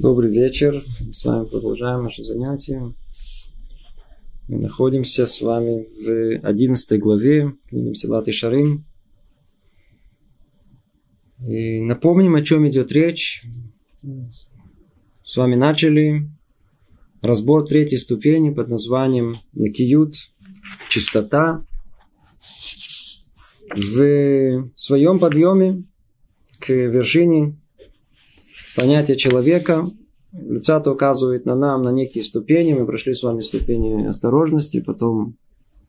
Добрый вечер. Мы с вами продолжаем наше занятие. Мы находимся с вами в 11 главе книги Силат и Шарим. И напомним, о чем идет речь. С вами начали разбор третьей ступени под названием Накиют, чистота. В своем подъеме к вершине понятие человека. Люцата указывает на нам на некие ступени. Мы прошли с вами ступени осторожности, потом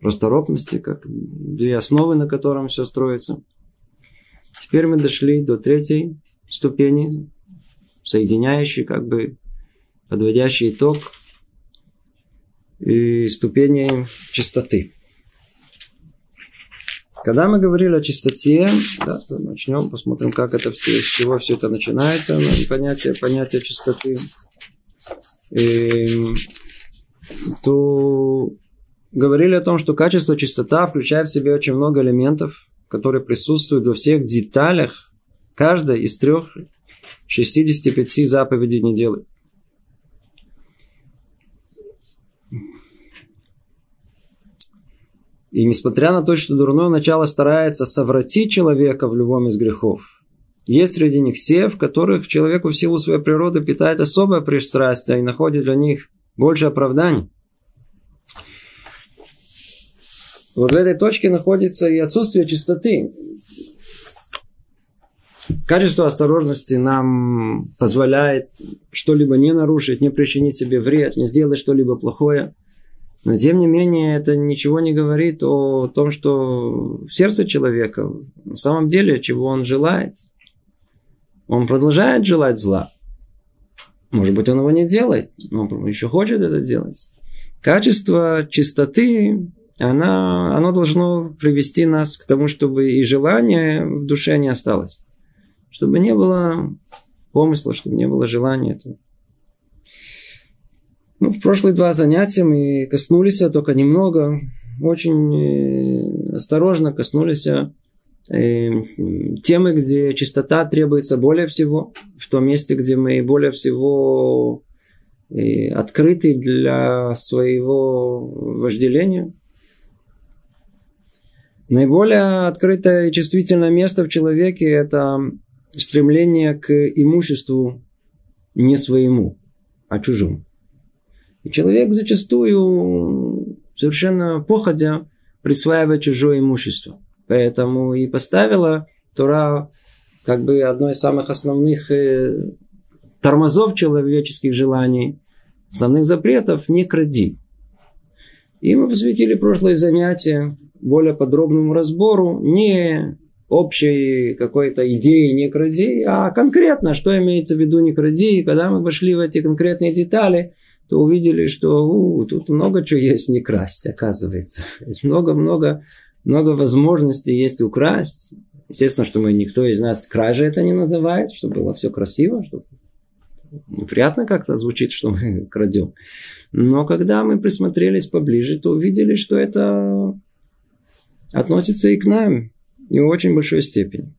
расторопности, как две основы, на котором все строится. Теперь мы дошли до третьей ступени, соединяющей, как бы подводящий итог и ступени чистоты. Когда мы говорили о чистоте, да, то начнем, посмотрим, как это все, с чего все это начинается, ну, понятие, понятие чистоты. И, то говорили о том, что качество чистота включает в себя очень много элементов, которые присутствуют во всех деталях каждой из трех 65 заповедей недели. И несмотря на то, что дурное начало старается совратить человека в любом из грехов, есть среди них те, в которых человеку в силу своей природы питает особое пристрастие и находит для них больше оправданий. Вот в этой точке находится и отсутствие чистоты. Качество осторожности нам позволяет что-либо не нарушить, не причинить себе вред, не сделать что-либо плохое. Но тем не менее это ничего не говорит о том, что в сердце человека на самом деле чего он желает. Он продолжает желать зла. Может быть, он его не делает, но он еще хочет это делать. Качество чистоты, она, оно должно привести нас к тому, чтобы и желание в душе не осталось. Чтобы не было помысла, чтобы не было желания этого. Ну, в прошлые два занятия мы коснулись, только немного, очень э, осторожно коснулись э, темы, где чистота требуется более всего, в том месте, где мы более всего э, открыты для своего вожделения. Наиболее открытое и чувствительное место в человеке – это стремление к имуществу не своему, а чужому. И человек зачастую совершенно походя присваивает чужое имущество. Поэтому и поставила Тора как бы одно из самых основных э, тормозов человеческих желаний, основных запретов «не кради». И мы посвятили прошлое занятие более подробному разбору не общей какой-то идеи «не кради», а конкретно, что имеется в виду «не кради». И когда мы вошли в эти конкретные детали – то увидели, что у, тут много чего есть не красть, оказывается. Есть много-много много возможностей есть украсть. Естественно, что мы никто из нас кражи это не называет, чтобы было все красиво, чтобы приятно как-то звучит, что мы крадем. Но когда мы присмотрелись поближе, то увидели, что это относится и к нам, и в очень большой степени.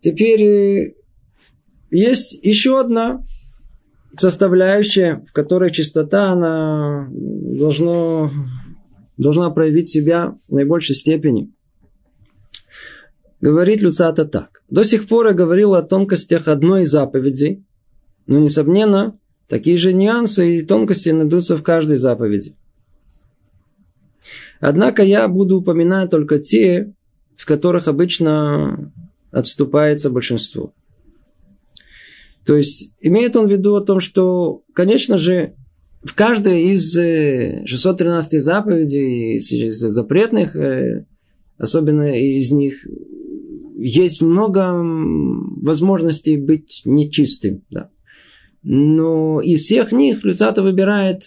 Теперь э, есть еще одна составляющая, в которой чистота, она должно, должна проявить себя в наибольшей степени. Говорит Люцата так. До сих пор я говорил о тонкостях одной из заповедей, но, несомненно, такие же нюансы и тонкости найдутся в каждой заповеди. Однако я буду упоминать только те, в которых обычно отступается большинство. То есть имеет он в виду о том, что, конечно же, в каждой из 613 э, заповедей, из запретных, э, особенно из них, есть много возможностей быть нечистым. Да. Но из всех них Люцата выбирает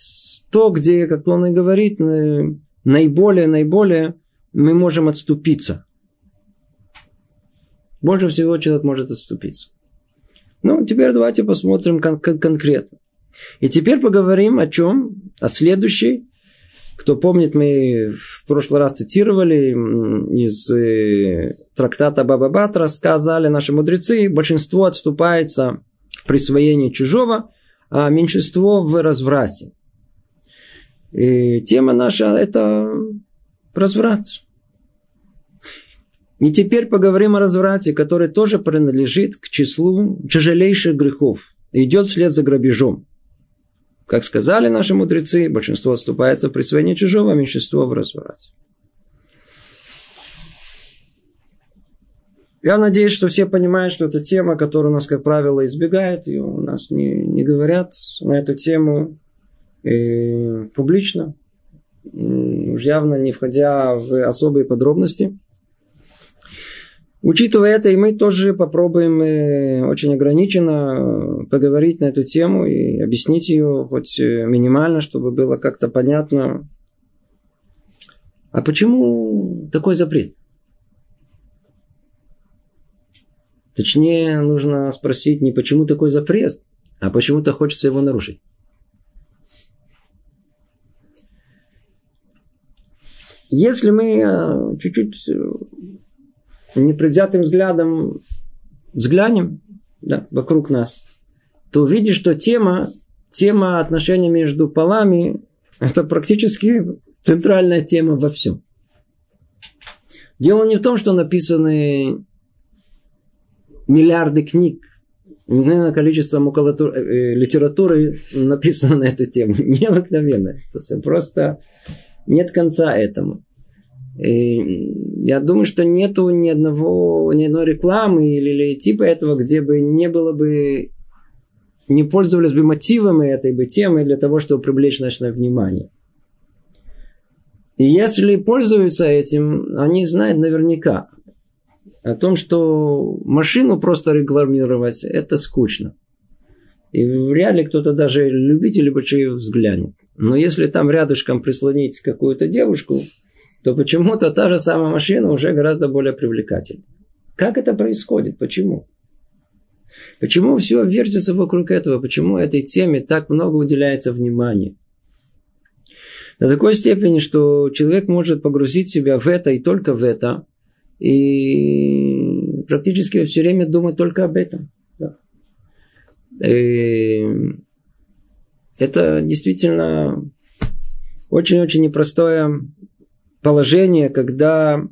то, где, как он и говорит, наиболее, наиболее мы можем отступиться. Больше всего человек может отступиться. Ну, теперь давайте посмотрим кон- кон- конкретно. И теперь поговорим о чем? О следующей. Кто помнит, мы в прошлый раз цитировали из э, трактата Баба Батра, сказали наши мудрецы, большинство отступается в присвоении чужого, а меньшинство в разврате. И тема наша – это разврат. И теперь поговорим о разврате, который тоже принадлежит к числу тяжелейших грехов. Идет вслед за грабежом. Как сказали наши мудрецы, большинство отступается в присвоении чужого, а меньшинство в разврате. Я надеюсь, что все понимают, что это тема, которую у нас, как правило, избегают, и у нас не, не говорят на эту тему э, публично, уж явно не входя в особые подробности. Учитывая это, и мы тоже попробуем э, очень ограниченно поговорить на эту тему и объяснить ее хоть э, минимально, чтобы было как-то понятно. А почему такой запрет? Точнее, нужно спросить не почему такой запрет, а почему-то хочется его нарушить. Если мы э, чуть-чуть э, непредвзятым взглядом взглянем да, вокруг нас, то увидишь, что тема, тема отношений между полами – это практически центральная тема во всем. Дело не в том, что написаны миллиарды книг, необыкновенное количество э, литературы написано на эту тему. Необыкновенно. То есть просто нет конца этому. И я думаю, что нету ни одного, ни одной рекламы или, или типа этого, где бы не было бы, не пользовались бы мотивами этой бы темы для того, чтобы привлечь наше внимание. И если пользуются этим, они знают наверняка, о том, что машину просто рекламировать, это скучно. И вряд ли кто-то даже любитель большие взглянет. Но если там рядышком прислонить какую-то девушку, то почему-то та же самая машина уже гораздо более привлекательна. Как это происходит? Почему? Почему все вертится вокруг этого? Почему этой теме так много уделяется внимания? До такой степени, что человек может погрузить себя в это и только в это, и практически все время думать только об этом. И это действительно очень-очень непростое положение, когда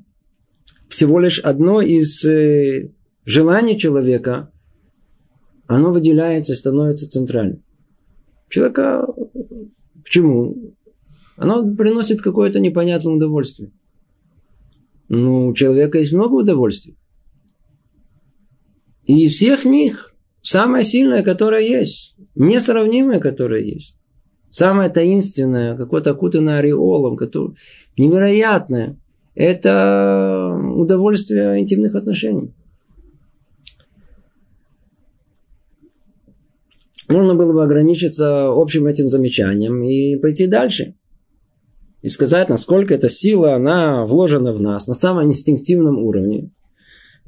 всего лишь одно из э, желаний человека, оно выделяется становится центральным. Человека почему? Оно приносит какое-то непонятное удовольствие. Ну, у человека есть много удовольствий. И из всех них самое сильное, которое есть, несравнимое, которое есть. Самое таинственное, какое-то окутанное ореолом, которое невероятное, это удовольствие интимных отношений. Можно было бы ограничиться общим этим замечанием и пойти дальше и сказать, насколько эта сила, она вложена в нас на самом инстинктивном уровне.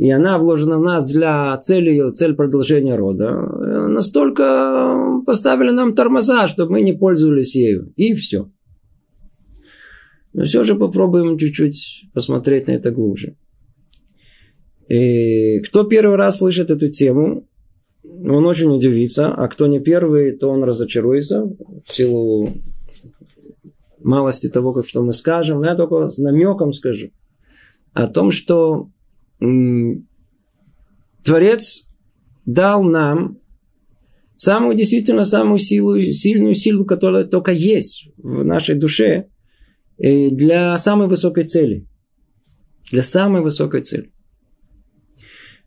И она вложена в нас для цели, цель продолжения рода. Настолько поставили нам тормоза, чтобы мы не пользовались ею. И все. Но все же попробуем чуть-чуть посмотреть на это глубже. И кто первый раз слышит эту тему, он очень удивится, а кто не первый, то он разочаруется в силу малости того, как что мы скажем, но я только с намеком скажу о том, что Творец дал нам самую действительно самую силу, сильную силу, которая только есть в нашей душе э, для самой высокой цели. Для самой высокой цели.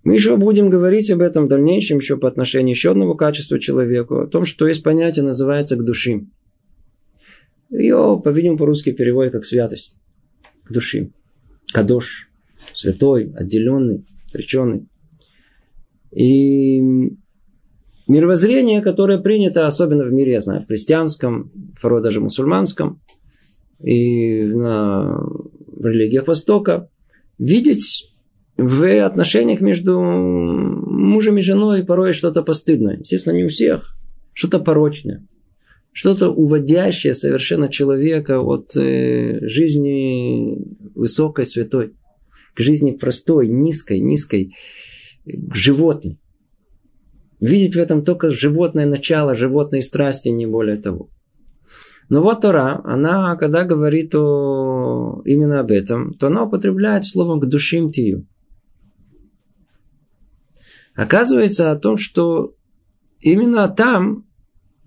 Мы еще будем говорить об этом в дальнейшем, еще по отношению еще одного качества человеку, о том, что есть понятие, называется к души. Ее, по-видимому, по-русски переводят как святость к души. Кадош. Святой, отделенный, отреченный. И мировоззрение, которое принято, особенно в мире, я знаю, в христианском, порой даже мусульманском, и на в религиях Востока, видеть в отношениях между мужем и женой порой что-то постыдное. Естественно, не у всех. Что-то порочное что-то уводящее совершенно человека от э, жизни высокой, святой, к жизни простой, низкой, низкой, животной. Видеть в этом только животное начало, животные страсти, не более того. Но вот Тора, она, когда говорит о, именно об этом, то она употребляет словом к душим тию. Оказывается о том, что именно там,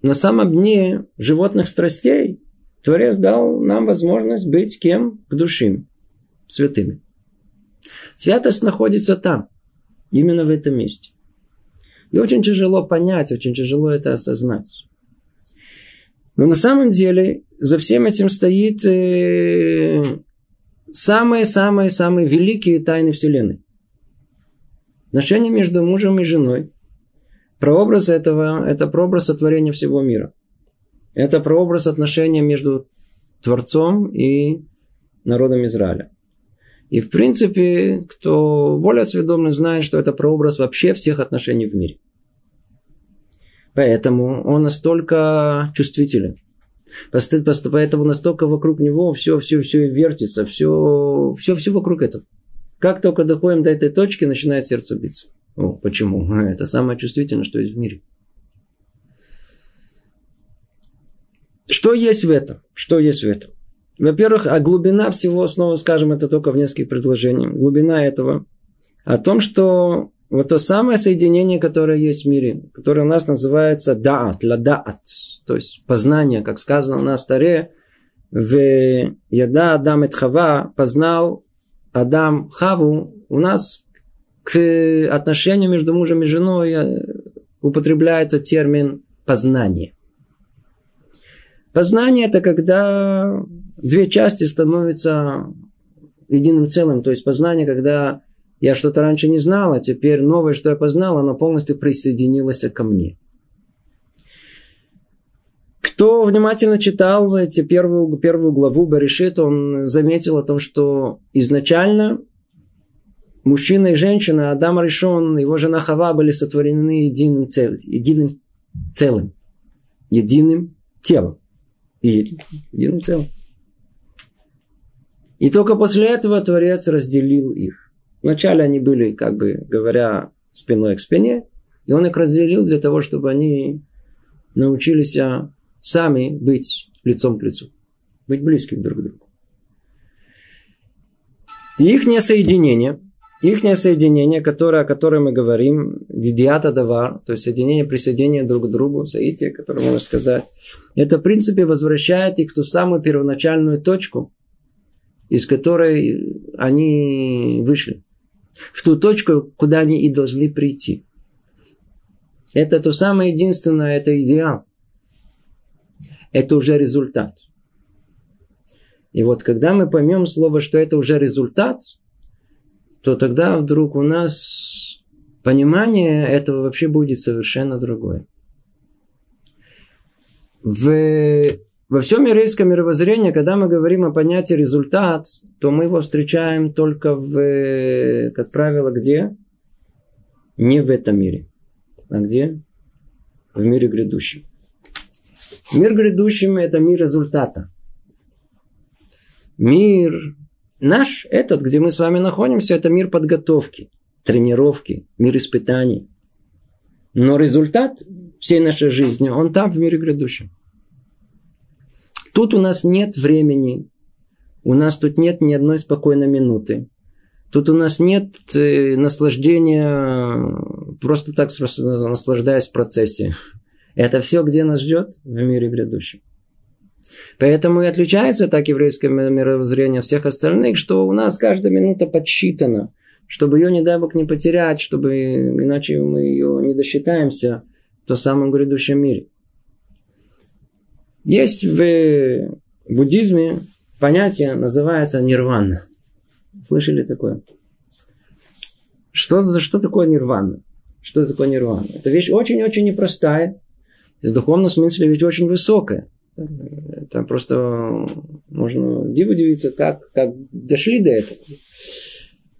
на самом дне животных страстей, Творец дал нам возможность быть кем? К душим, святыми. Святость находится там, именно в этом месте. И очень тяжело понять, очень тяжело это осознать. Но на самом деле за всем этим стоит самые-самые-самые великие тайны Вселенной. Отношения между мужем и женой. Прообраз этого – это прообраз сотворения всего мира. Это прообраз отношения между Творцом и народом Израиля. И в принципе, кто более осведомлен, знает, что это прообраз вообще всех отношений в мире. Поэтому он настолько чувствителен. Поэтому настолько вокруг него все, все, все вертится, все, все, все вокруг этого. Как только доходим до этой точки, начинает сердце биться. О, почему? Это самое чувствительное, что есть в мире. Что есть в этом? Что есть в этом? Во-первых, а глубина всего, снова скажем, это только в нескольких предложениях. Глубина этого о том, что вот то самое соединение, которое есть в мире, которое у нас называется даат, ладаат, то есть познание, как сказано у нас в Таре, в Яда Адам et Хава познал Адам Хаву, у нас к отношению между мужем и женой э, употребляется термин познание. Познание это когда две части становятся единым целым. То есть познание, когда я что-то раньше не знал, а теперь новое, что я познал, оно полностью присоединилось ко мне. Кто внимательно читал эти первую, первую главу Баришит, он заметил о том, что изначально мужчина и женщина, Адам Ришон, его жена Хава были сотворены единым, цел, единым целым, единым телом. И единым целым. И только после этого Творец разделил их. Вначале они были, как бы говоря, спиной к спине, и он их разделил для того, чтобы они научились сами быть лицом к лицу, быть близкими друг к другу. Их соединение, их соединение, которое, о котором мы говорим, видиата давар, то есть соединение, присоединение друг к другу, соитие, которое можно сказать, это в принципе возвращает их в ту самую первоначальную точку, из которой они вышли. В ту точку, куда они и должны прийти. Это то самое единственное, это идеал. Это уже результат. И вот когда мы поймем слово, что это уже результат, то тогда вдруг у нас понимание этого вообще будет совершенно другое. В во всем еврейском мировоззрении, когда мы говорим о понятии результат, то мы его встречаем только в, как правило, где? Не в этом мире. А где? В мире грядущем. Мир грядущим – это мир результата. Мир наш, этот, где мы с вами находимся, это мир подготовки, тренировки, мир испытаний. Но результат всей нашей жизни, он там, в мире грядущем. Тут у нас нет времени, у нас тут нет ни одной спокойной минуты. Тут у нас нет э, наслаждения, просто так наслаждаясь в процессе. Это все, где нас ждет в мире грядущем. Поэтому и отличается так еврейское мировоззрение всех остальных, что у нас каждая минута подсчитана, чтобы ее, не дай Бог, не потерять, чтобы иначе мы ее не досчитаемся в том самом грядущем мире. Есть в буддизме понятие, называется нирвана. Слышали такое? Что, за, что такое нирвана? Что такое нирвана? Это вещь очень-очень непростая. В духовном смысле ведь очень высокая. Это просто можно диву удивиться, как, как дошли до этого.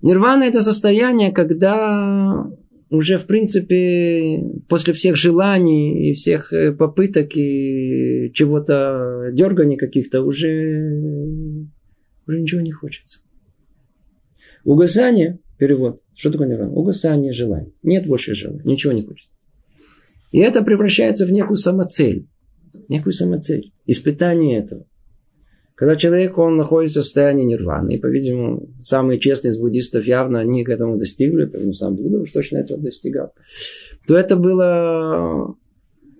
Нирвана это состояние, когда уже, в принципе, после всех желаний и всех э, попыток и чего-то дерганий каких-то, уже, уже ничего не хочется. Угасание, перевод, что такое нирвана? Угасание желаний. Нет больше желаний, ничего не хочется. И это превращается в некую самоцель. Некую самоцель. Испытание этого. Когда человек, он находится в состоянии нирваны, и, по-видимому, самые честные из буддистов явно они к этому достигли, поэтому сам Будда уж точно этого достигал, то это было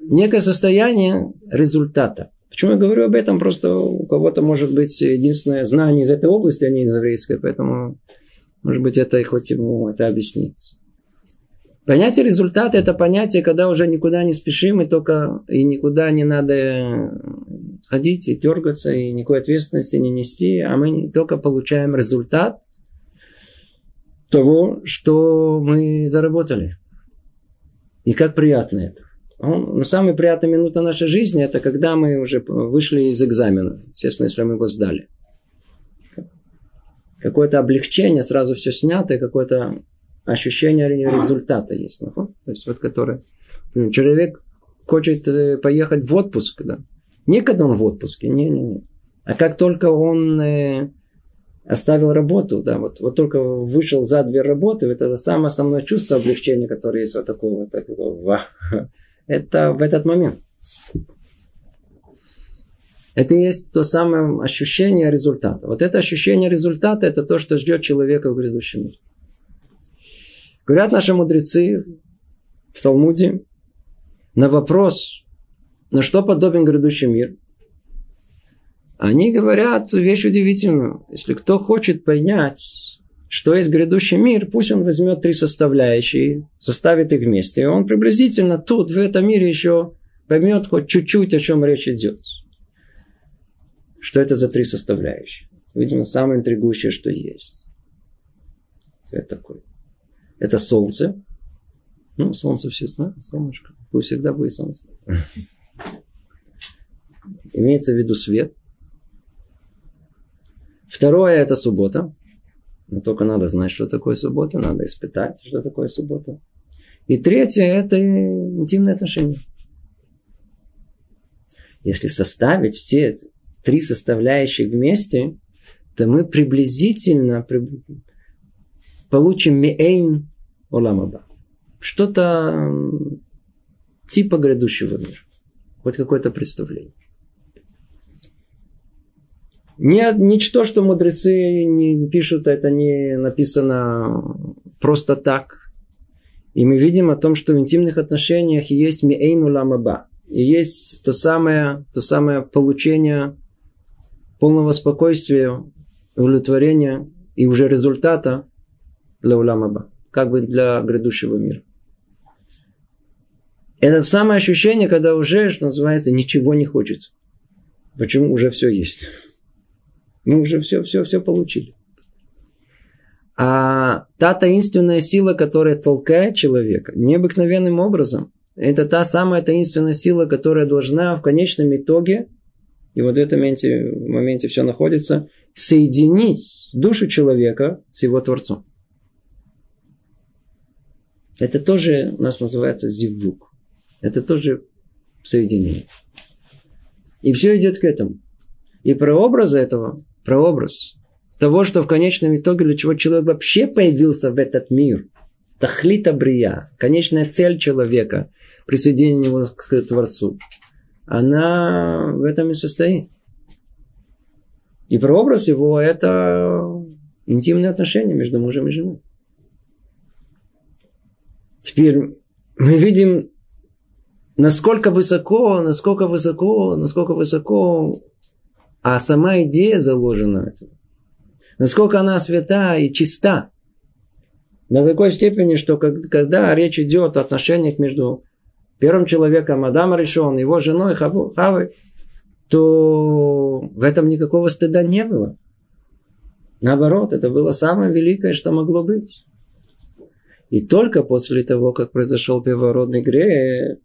некое состояние результата. Почему я говорю об этом? Просто у кого-то может быть единственное знание из этой области, а не из еврейской, поэтому, может быть, это хоть ему это объяснит. Понятие результата – это понятие, когда уже никуда не спешим, и только и никуда не надо ходить и дергаться, и никакой ответственности не нести, а мы только получаем результат того, что мы заработали. И как приятно это. Ну, самая приятная минута нашей жизни это когда мы уже вышли из экзамена. Естественно, если мы его сдали. Какое-то облегчение, сразу все снято, и какое-то ощущение результата есть. Ну, то есть вот которое... Человек хочет э, поехать в отпуск, да. Не когда он в отпуске, не-не-не. А как только он э, оставил работу, да, вот, вот только вышел за дверь работы, это самое основное чувство облегчения, которое есть вот такого, такого, это в этот момент. Это и есть то самое ощущение результата. Вот это ощущение результата, это то, что ждет человека в грядущем мире. Говорят наши мудрецы в Талмуде на вопрос, на что подобен грядущий мир, они говорят вещь удивительную. Если кто хочет понять, что есть грядущий мир, пусть он возьмет три составляющие, составит их вместе, и он приблизительно тут, в этом мире еще поймет хоть чуть-чуть, о чем речь идет. Что это за три составляющие? Видимо, самое интригующее, что есть. Это такое. Это солнце. Ну, солнце все знают, солнышко. Пусть всегда будет солнце. Имеется в виду свет. Второе – это суббота. Но только надо знать, что такое суббота, надо испытать, что такое суббота. И третье – это интимные отношения. Если составить все три составляющие вместе, то мы приблизительно получим меэйн оламаба. Что-то типа грядущего мира. Хоть какое-то представление. Не, ничто, что мудрецы не пишут, это не написано просто так. И мы видим о том, что в интимных отношениях есть миэйну ламаба. И есть то самое, то самое получение полного спокойствия, удовлетворения и уже результата для уламаба. Как бы для грядущего мира. Это самое ощущение, когда уже, что называется, ничего не хочется. Почему уже все есть? Мы уже все, все, все получили. А та таинственная сила, которая толкает человека необыкновенным образом, это та самая таинственная сила, которая должна в конечном итоге, и вот в этом моменте, в моменте все находится, соединить душу человека с его Творцом. Это тоже у нас называется зивук. Это тоже соединение. И все идет к этому. И прообразы этого прообраз того, что в конечном итоге для чего человек вообще появился в этот мир. Тахлита брия, конечная цель человека, присоединение его к Творцу, она в этом и состоит. И прообраз его – это интимные отношения между мужем и женой. Теперь мы видим, насколько высоко, насколько высоко, насколько высоко а сама идея заложена. Насколько она свята и чиста. До такой степени, что когда речь идет о отношениях между первым человеком, Адамом решен, его женой Хавой, то в этом никакого стыда не было. Наоборот, это было самое великое, что могло быть. И только после того, как произошел первородный грех,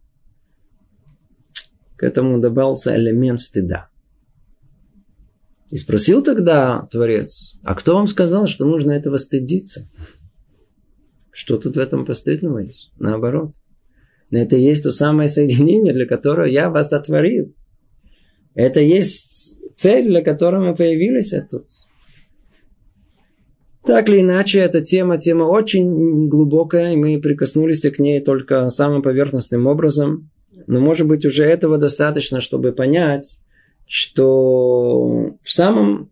к этому добавился элемент стыда. И спросил тогда Творец, а кто вам сказал, что нужно этого стыдиться? Что тут в этом постыдного есть? Наоборот. Но это есть то самое соединение, для которого я вас сотворил. Это есть цель, для которой мы появились тут. Так или иначе, эта тема, тема очень глубокая, и мы прикоснулись к ней только самым поверхностным образом. Но, может быть, уже этого достаточно, чтобы понять, что в самом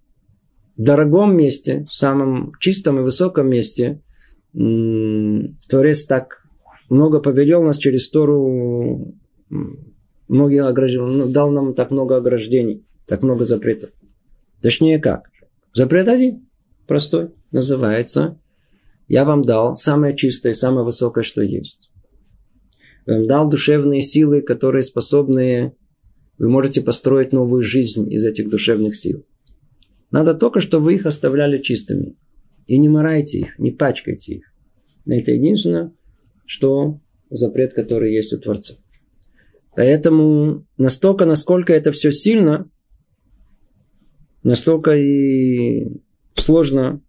дорогом месте, в самом чистом и высоком месте Творец так много повелел нас через Тору, многие ограждения, ну, дал нам так много ограждений, так много запретов. Точнее как? Запрет один, простой, называется «Я вам дал самое чистое, самое высокое, что есть». Я вам дал душевные силы, которые способны... Вы можете построить новую жизнь из этих душевных сил. Надо только, чтобы вы их оставляли чистыми. И не морайте их, не пачкайте их. Это единственное, что запрет, который есть у Творца. Поэтому настолько, насколько это все сильно, настолько и сложно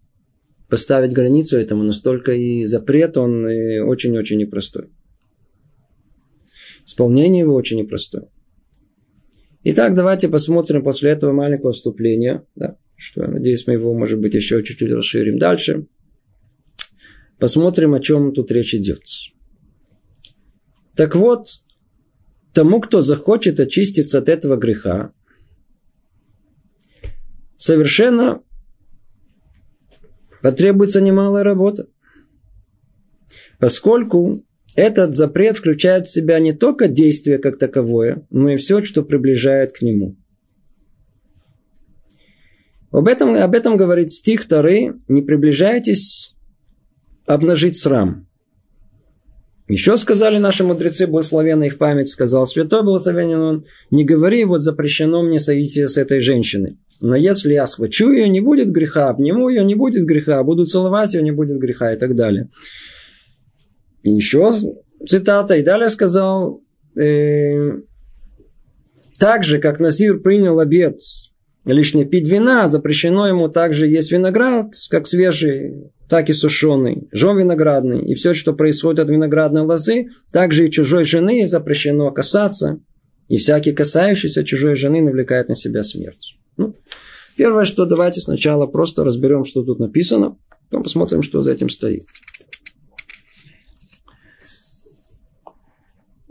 поставить границу этому, настолько и запрет, он очень-очень непростой. Исполнение его очень непростое. Итак, давайте посмотрим после этого маленького вступления. Да что я надеюсь, мы его, может быть, еще чуть-чуть расширим дальше. Посмотрим, о чем тут речь идет. Так вот, тому, кто захочет очиститься от этого греха, совершенно потребуется немалая работа. Поскольку этот запрет включает в себя не только действие как таковое, но и все, что приближает к нему. Об этом, об этом говорит стих Тары «Не приближайтесь обнажить срам». Еще сказали наши мудрецы, благословенная их память, сказал святой благословенен он, не говори, вот запрещено мне соитие с этой женщиной. Но если я схвачу ее, не будет греха, обниму ее, не будет греха, буду целовать ее, не будет греха и так далее. И еще цитата, и далее сказал, э, так же, как Назир принял обед лишь не пить вина, запрещено ему также есть виноград, как свежий, так и сушеный, жен виноградный. И все, что происходит от виноградной лозы, также и чужой жены запрещено касаться. И всякий касающийся чужой жены навлекает на себя смерть. Ну, первое, что давайте сначала просто разберем, что тут написано, потом посмотрим, что за этим стоит.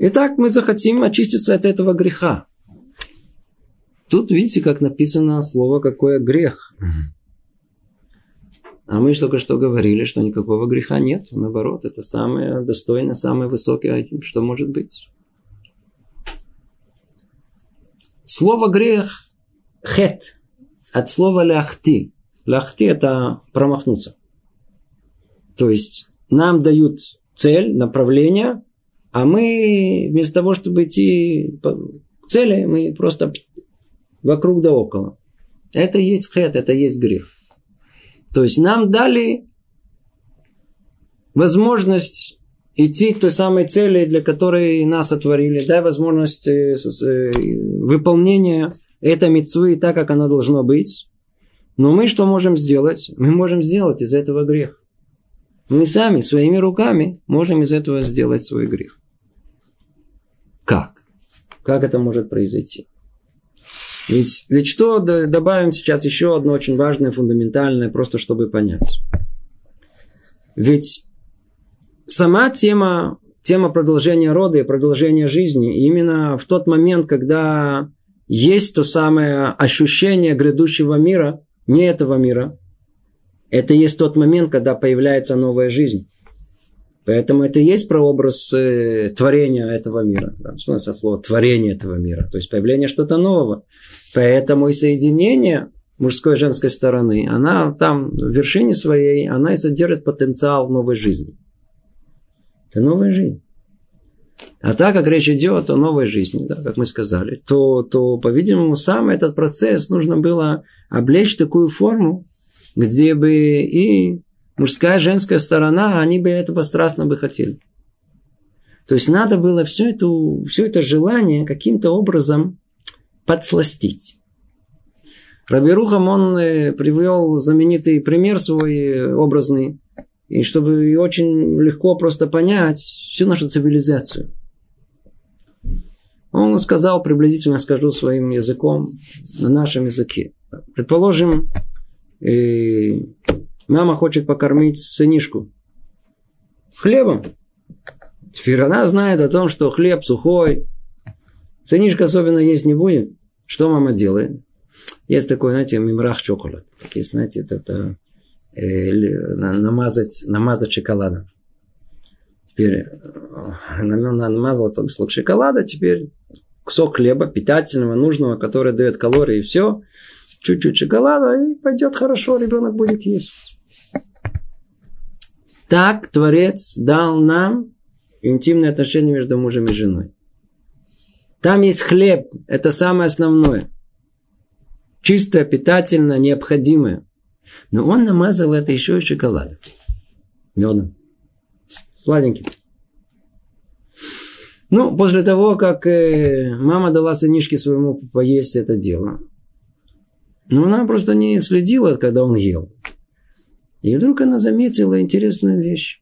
Итак, мы захотим очиститься от этого греха. Тут видите, как написано слово какое грех. А мы только что говорили, что никакого греха нет. Наоборот, это самое достойное, самое высокое, что может быть. Слово грех – хет. От слова ляхти. Ляхти – это промахнуться. То есть, нам дают цель, направление, а мы вместо того, чтобы идти к цели, мы просто вокруг да около. Это есть хет, это есть грех. То есть нам дали возможность идти к той самой цели, для которой нас отворили. Дай возможность э, э, выполнения этой мецвы так, как она должна быть. Но мы что можем сделать? Мы можем сделать из этого грех. Мы сами, своими руками, можем из этого сделать свой грех. Как? Как это может произойти? Ведь, ведь что добавим сейчас еще одно очень важное, фундаментальное, просто чтобы понять. Ведь сама тема, тема продолжения рода и продолжения жизни, именно в тот момент, когда есть то самое ощущение грядущего мира, не этого мира, это есть тот момент, когда появляется новая жизнь. Поэтому это и есть прообраз э, творения этого мира. Да? Что у нас слово творение этого мира? То есть появление что-то нового. Поэтому и соединение мужской и женской стороны, она там в вершине своей, она и содержит потенциал новой жизни. Это новая жизнь. А так как речь идет о новой жизни, да, как мы сказали, то, то по-видимому, сам этот процесс нужно было облечь такую форму, где бы и мужская и женская сторона, они бы этого страстно бы хотели. То есть надо было все это, все это желание каким-то образом подсластить. Рабирухам он э, привел знаменитый пример свой э, образный, и чтобы очень легко просто понять всю нашу цивилизацию. Он сказал, приблизительно скажу своим языком, на нашем языке. Предположим, э, Мама хочет покормить сынишку. Хлебом. Теперь она знает о том, что хлеб сухой. Сынишка особенно есть не будет. Что мама делает? Есть такой, знаете, мимрах чоколад. Такие, знаете, это, это э, намазать, намазать шоколадом. Теперь э, намазала там слог шоколада, теперь кусок хлеба питательного, нужного, который дает калории, и все. Чуть-чуть шоколада, и пойдет хорошо, ребенок будет есть. Так Творец дал нам интимные отношения между мужем и женой. Там есть хлеб, это самое основное. Чистое, питательное, необходимое. Но он намазал это еще и шоколадом. Медом. Сладеньким. Ну, после того, как э, мама дала сынишке своему поесть это дело, ну, она просто не следила, когда он ел. И вдруг она заметила интересную вещь.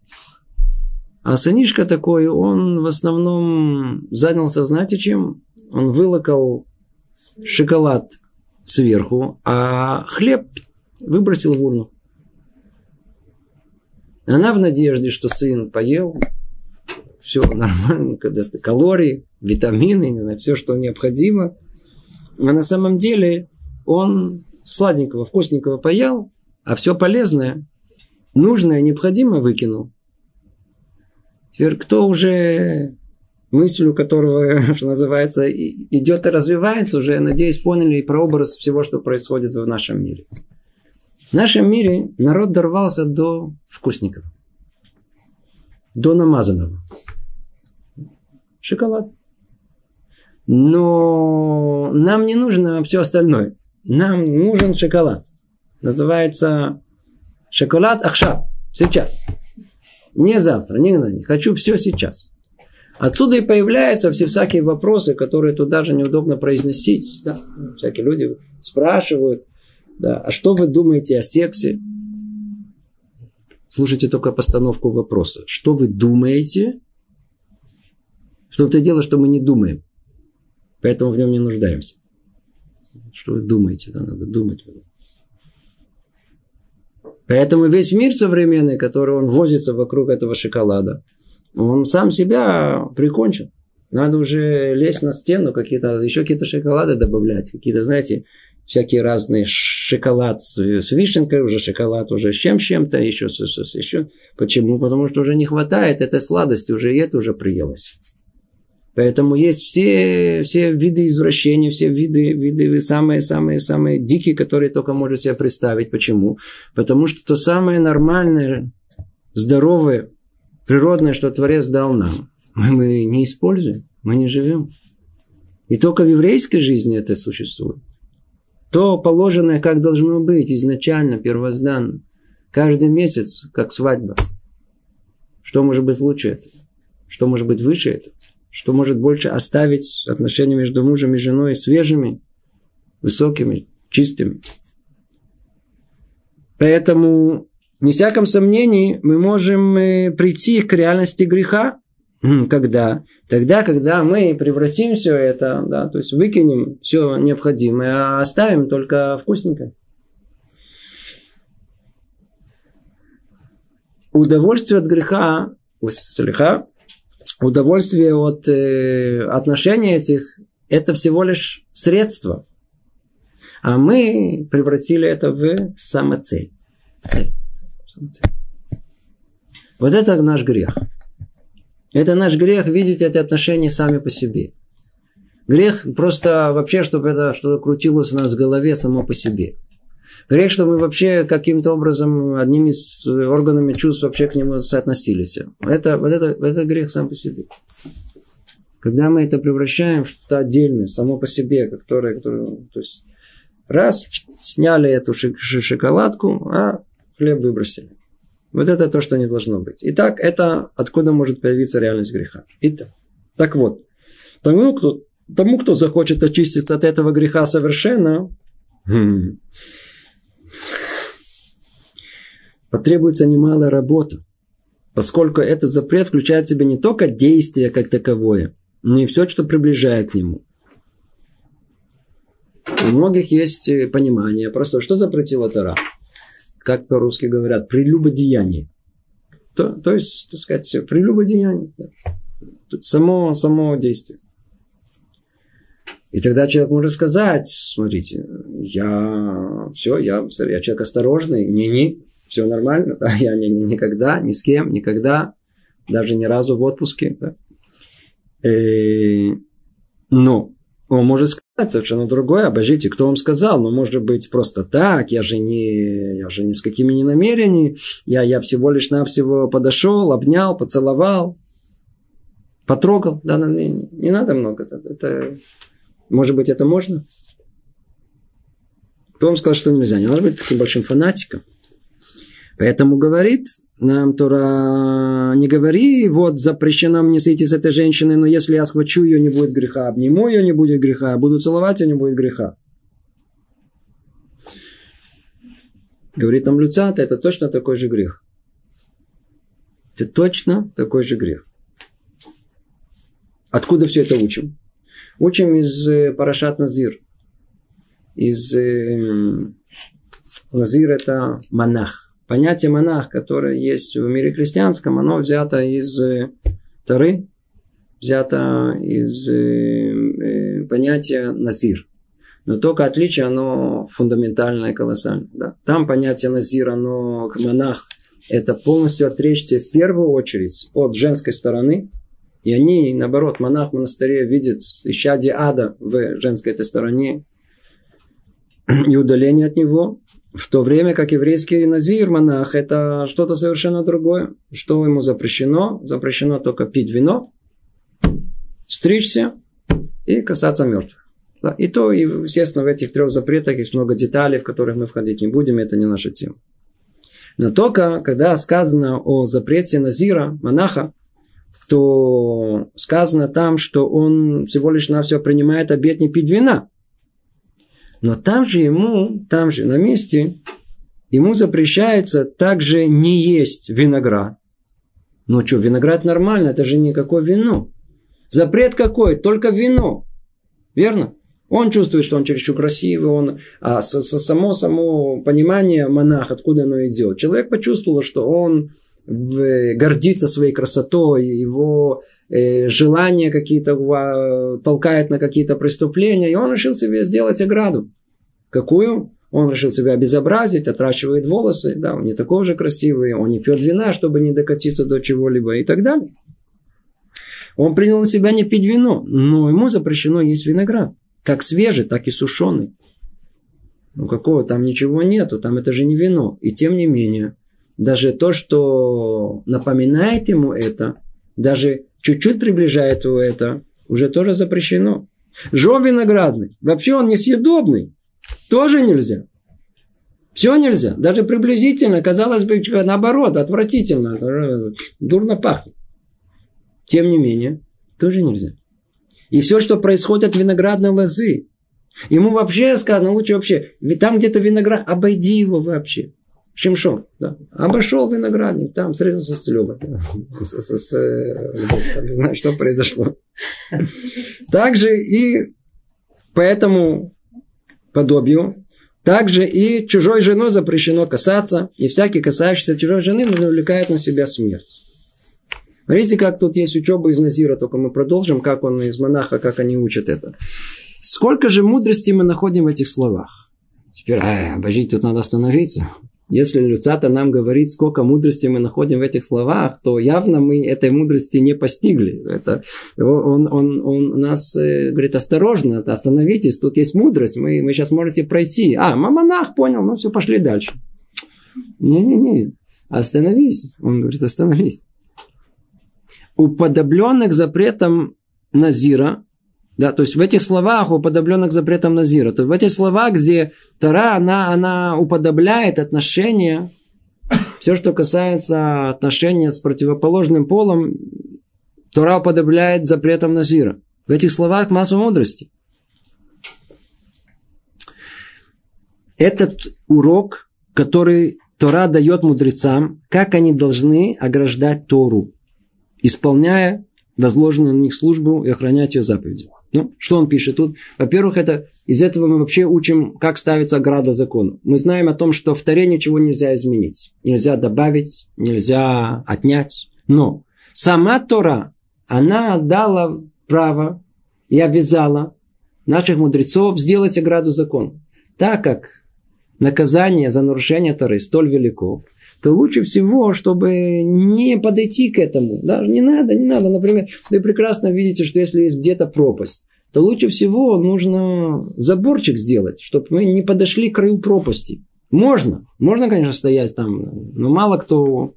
А сынишка такой, он в основном занялся, знаете чем? Он вылокал шоколад сверху, а хлеб выбросил в урну. Она в надежде, что сын поел, все нормально, когда калории, витамины, все, что необходимо. А на самом деле он сладенького, вкусненького поел, а все полезное, нужное, необходимое выкинул. Теперь кто уже мысль у которого, что называется, идет и развивается, уже, надеюсь, поняли и прообраз всего, что происходит в нашем мире. В нашем мире народ дорвался до вкусников, до намазанного шоколад. Но нам не нужно все остальное. Нам нужен шоколад. Называется шоколад Ахшаб. Сейчас. Не завтра, не на не. Хочу все сейчас. Отсюда и появляются все всякие вопросы, которые тут даже неудобно произносить. Да? Всякие люди спрашивают, да, а что вы думаете о сексе? Слушайте только постановку вопроса. Что вы думаете что это дело, что мы не думаем. Поэтому в нем не нуждаемся. Что вы думаете? Да, надо думать. Поэтому весь мир современный, который он возится вокруг этого шоколада, он сам себя прикончил. Надо уже лезть на стену, какие-то, еще какие-то шоколады добавлять, какие-то, знаете, всякие разные шоколад с, с вишенкой, уже шоколад уже с чем-чем-то, еще, с, с, еще. Почему? Потому что уже не хватает этой сладости, уже и это уже приелось. Поэтому есть все, все виды извращения, все виды, виды самые-самые-самые дикие, которые только можно себе представить. Почему? Потому что то самое нормальное, здоровое, природное, что Творец дал нам, мы не используем, мы не живем. И только в еврейской жизни это существует. То положенное, как должно быть изначально, первозданно. Каждый месяц, как свадьба. Что может быть лучше этого? Что может быть выше этого? Что может больше оставить отношения между мужем и женой свежими, высокими, чистыми. Поэтому, не всяком сомнении, мы можем э, прийти к реальности греха. Когда? Тогда, когда мы превратим все это, да, то есть выкинем все необходимое, а оставим только вкусненькое. Удовольствие от греха, слегка, удовольствие от э, отношений этих – это всего лишь средство. А мы превратили это в самоцель. Цель. Самоцель. Вот это наш грех. Это наш грех видеть эти отношения сами по себе. Грех просто вообще, чтобы это что-то крутилось у нас в голове само по себе. Грех, что мы вообще каким-то образом одним из органами чувств вообще к нему соотносились. Это, вот это, это грех сам по себе. Когда мы это превращаем в что-то отдельное, само по себе, которое, которое то есть раз, сняли эту шоколадку, а хлеб выбросили. Вот это то, что не должно быть. Итак, это откуда может появиться реальность греха. Итак, так вот, тому, кто, тому, кто захочет очиститься от этого греха совершенно, потребуется немалая работа, поскольку этот запрет включает в себя не только действие как таковое, но и все, что приближает к нему. У многих есть э, понимание, просто что запретила Тара? как по-русски говорят, прелюбодеяние. То, то есть, так сказать, прелюбодеяние. Да. Само, само действие. И тогда человек может сказать, смотрите, я все, я, я человек осторожный, не-не, все нормально, да, я не, не, никогда, ни с кем, никогда, даже ни разу в отпуске. Да. И, э, но он может сказать совершенно другое, обожите, кто вам сказал, но может быть просто так, я же не, я же ни с какими не намерениями, я, я всего лишь навсего подошел, обнял, поцеловал, потрогал, да, не, не надо много, это, может быть, это можно? Кто вам сказал, что нельзя? Не надо быть таким большим фанатиком. Поэтому говорит нам Тора, не говори, вот запрещено мне сойти с этой женщиной, но если я схвачу ее, не будет греха, обниму ее, не будет греха, буду целовать ее, не будет греха. Говорит нам Люцат, это точно такой же грех. Это точно такой же грех. Откуда все это учим? Учим из э, Парашат Назир. Из э, Назир это монах понятие монах, которое есть в мире христианском, оно взято из э, Тары, взято из э, э, понятия назир. Но только отличие, оно фундаментальное, колоссальное. Да. Там понятие назир, оно монах, это полностью отречься в первую очередь от женской стороны. И они, наоборот, монах в монастыре видит исчадие ада в женской этой стороне и удаление от него. В то время как еврейский назир, монах, это что-то совершенно другое. Что ему запрещено? Запрещено только пить вино, стричься и касаться мертвых. Да, и то, и, естественно, в этих трех запретах есть много деталей, в которых мы входить не будем, это не наша тема. Но только когда сказано о запрете Назира, монаха, то сказано там, что он всего лишь на все принимает обед не пить вина. Но там же ему, там же на месте, ему запрещается также не есть виноград. Ну что, виноград нормально, это же никакое вино. Запрет какой? Только вино. Верно? Он чувствует, что он чересчур красивый, он, а со, со, само, само понимание монах, откуда оно идет. Человек почувствовал, что он в, гордится своей красотой, его э, желания какие-то толкает на какие-то преступления, и он решил себе сделать ограду. Какую? Он решил себя обезобразить, отращивает волосы, да, он не такой же красивый, он не пьет вина, чтобы не докатиться до чего-либо и так далее. Он принял на себя не пить вино, но ему запрещено есть виноград, как свежий, так и сушеный. Ну какого там ничего нету, там это же не вино. И тем не менее, даже то, что напоминает ему это, даже чуть-чуть приближает его это, уже тоже запрещено. Жо виноградный, вообще он несъедобный. Тоже нельзя. Все нельзя. Даже приблизительно, казалось бы, наоборот, отвратительно, дурно пахнет. Тем не менее, тоже нельзя. И все, что происходит от виноградной лозы, ему вообще сказано, лучше вообще, там где-то виноград, обойди его вообще. Шимшон, да. Обошел виноградник, там встретился с Любой. С, с, там, не знаю, что произошло. Также и поэтому подобию, также и чужой женой запрещено касаться, и всякий касающийся чужой жены навлекает на себя смерть. Смотрите, как тут есть учеба из Назира, только мы продолжим, как он из монаха, как они учат это. Сколько же мудрости мы находим в этих словах? Теперь, ай, обожить, тут надо остановиться. Если Люцата нам говорит, сколько мудрости мы находим в этих словах, то явно мы этой мудрости не постигли. Это, он, он, он нас э, говорит, осторожно, остановитесь, тут есть мудрость, мы, вы сейчас можете пройти. А, монах понял, ну все, пошли дальше. Не-не-не, остановись. Он говорит, остановись. Уподобленных запретом Назира да, то есть в этих словах, уподобленных запретом Назира, то в этих словах, где Тара, она, она уподобляет отношения, все, что касается отношения с противоположным полом, Тора уподобляет запретом Назира. В этих словах массу мудрости. Этот урок, который Тора дает мудрецам, как они должны ограждать Тору, исполняя возложенную на них службу и охранять ее заповеди. Ну, что он пишет тут? Во-первых, это, из этого мы вообще учим, как ставится ограда закону. Мы знаем о том, что в Таре ничего нельзя изменить. Нельзя добавить, нельзя отнять. Но сама Тора, она дала право и обязала наших мудрецов сделать ограду закону. Так как наказание за нарушение Торы столь велико, то лучше всего, чтобы не подойти к этому. Даже не надо, не надо. Например, вы прекрасно видите, что если есть где-то пропасть, то лучше всего нужно заборчик сделать, чтобы мы не подошли к краю пропасти. Можно, можно, конечно, стоять там, но мало кто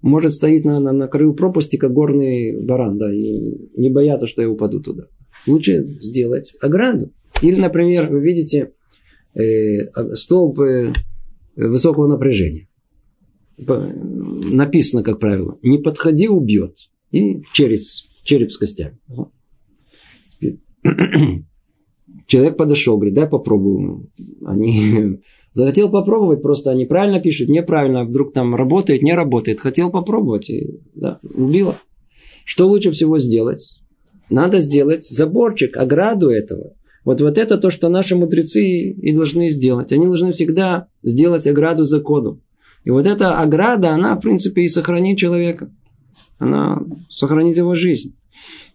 может стоять на, на, на краю пропасти, как горный баран, да, и не бояться, что я упаду туда. Лучше сделать ограду. Или, например, вы видите э, столб э, высокого напряжения написано, как правило, не подходи, убьет. И через череп с костями. Человек подошел, говорит, дай попробую. Они захотел попробовать, просто они правильно пишут, неправильно, вдруг там работает, не работает. Хотел попробовать, и да, убило. Что лучше всего сделать? Надо сделать заборчик, ограду этого. Вот, вот это то, что наши мудрецы и должны сделать. Они должны всегда сделать ограду закону. И вот эта ограда, она, в принципе, и сохранит человека. Она сохранит его жизнь.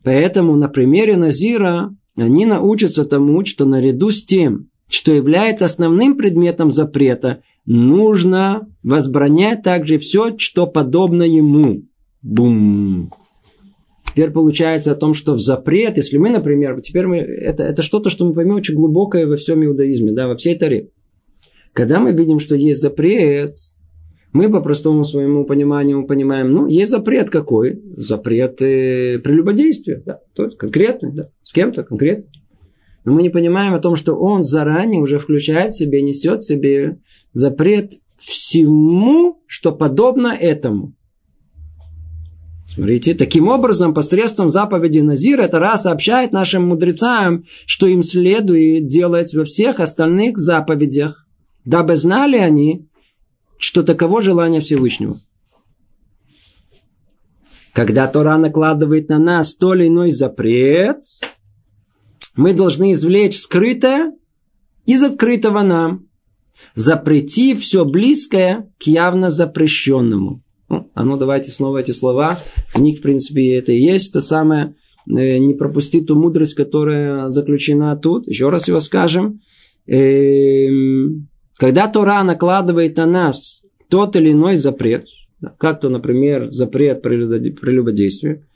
Поэтому на примере Назира они научатся тому, что наряду с тем, что является основным предметом запрета, нужно возбранять также все, что подобно ему. Бум. Теперь получается о том, что в запрет, если мы, например, теперь мы, это, это что-то, что мы поймем очень глубокое во всем иудаизме, да, во всей Таре. Когда мы видим, что есть запрет, мы по простому своему пониманию понимаем, ну, есть запрет какой? Запрет э, прелюбодействия, да, то есть конкретный, да, с кем-то конкретно. Но мы не понимаем о том, что он заранее уже включает в себе, несет в себе запрет всему, что подобно этому. Смотрите, таким образом, посредством заповеди Назира, это раз сообщает нашим мудрецам, что им следует делать во всех остальных заповедях, дабы знали они, что таково желание Всевышнего. Когда Тора накладывает на нас то или иной запрет, мы должны извлечь скрытое из открытого нам, запретив все близкое к явно запрещенному. Ну, а ну давайте снова эти слова. В них, в принципе, это и есть то самое. Э, не пропустить ту мудрость, которая заключена тут. Еще раз его скажем. Эм, когда Тора накладывает на нас тот или иной запрет, как то, например, запрет прелюбодействия,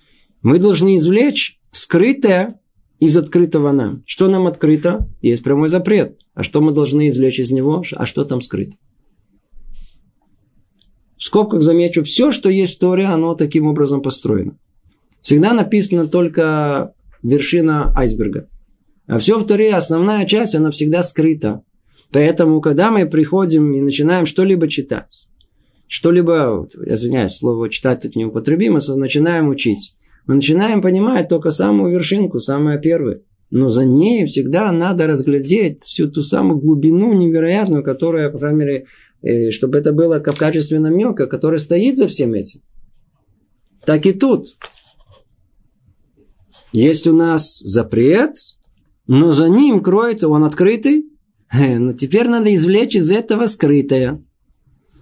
мы должны извлечь скрытое из открытого нам. Что нам открыто? Есть прямой запрет. А что мы должны извлечь из него? А что там скрыто? В скобках замечу, все, что есть в Торе, оно таким образом построено. Всегда написано только вершина айсберга. А все в Торе, основная часть, она всегда скрыта. Поэтому, когда мы приходим и начинаем что-либо читать, что-либо, извиняюсь, слово читать тут неупотребимо, начинаем учить, мы начинаем понимать только самую вершинку, самое первое. Но за ней всегда надо разглядеть всю ту самую глубину невероятную, которая, по крайней мере, э, чтобы это было как качественно намека, которая стоит за всем этим. Так и тут. Есть у нас запрет, но за ним кроется, он открытый, но теперь надо извлечь из этого скрытое,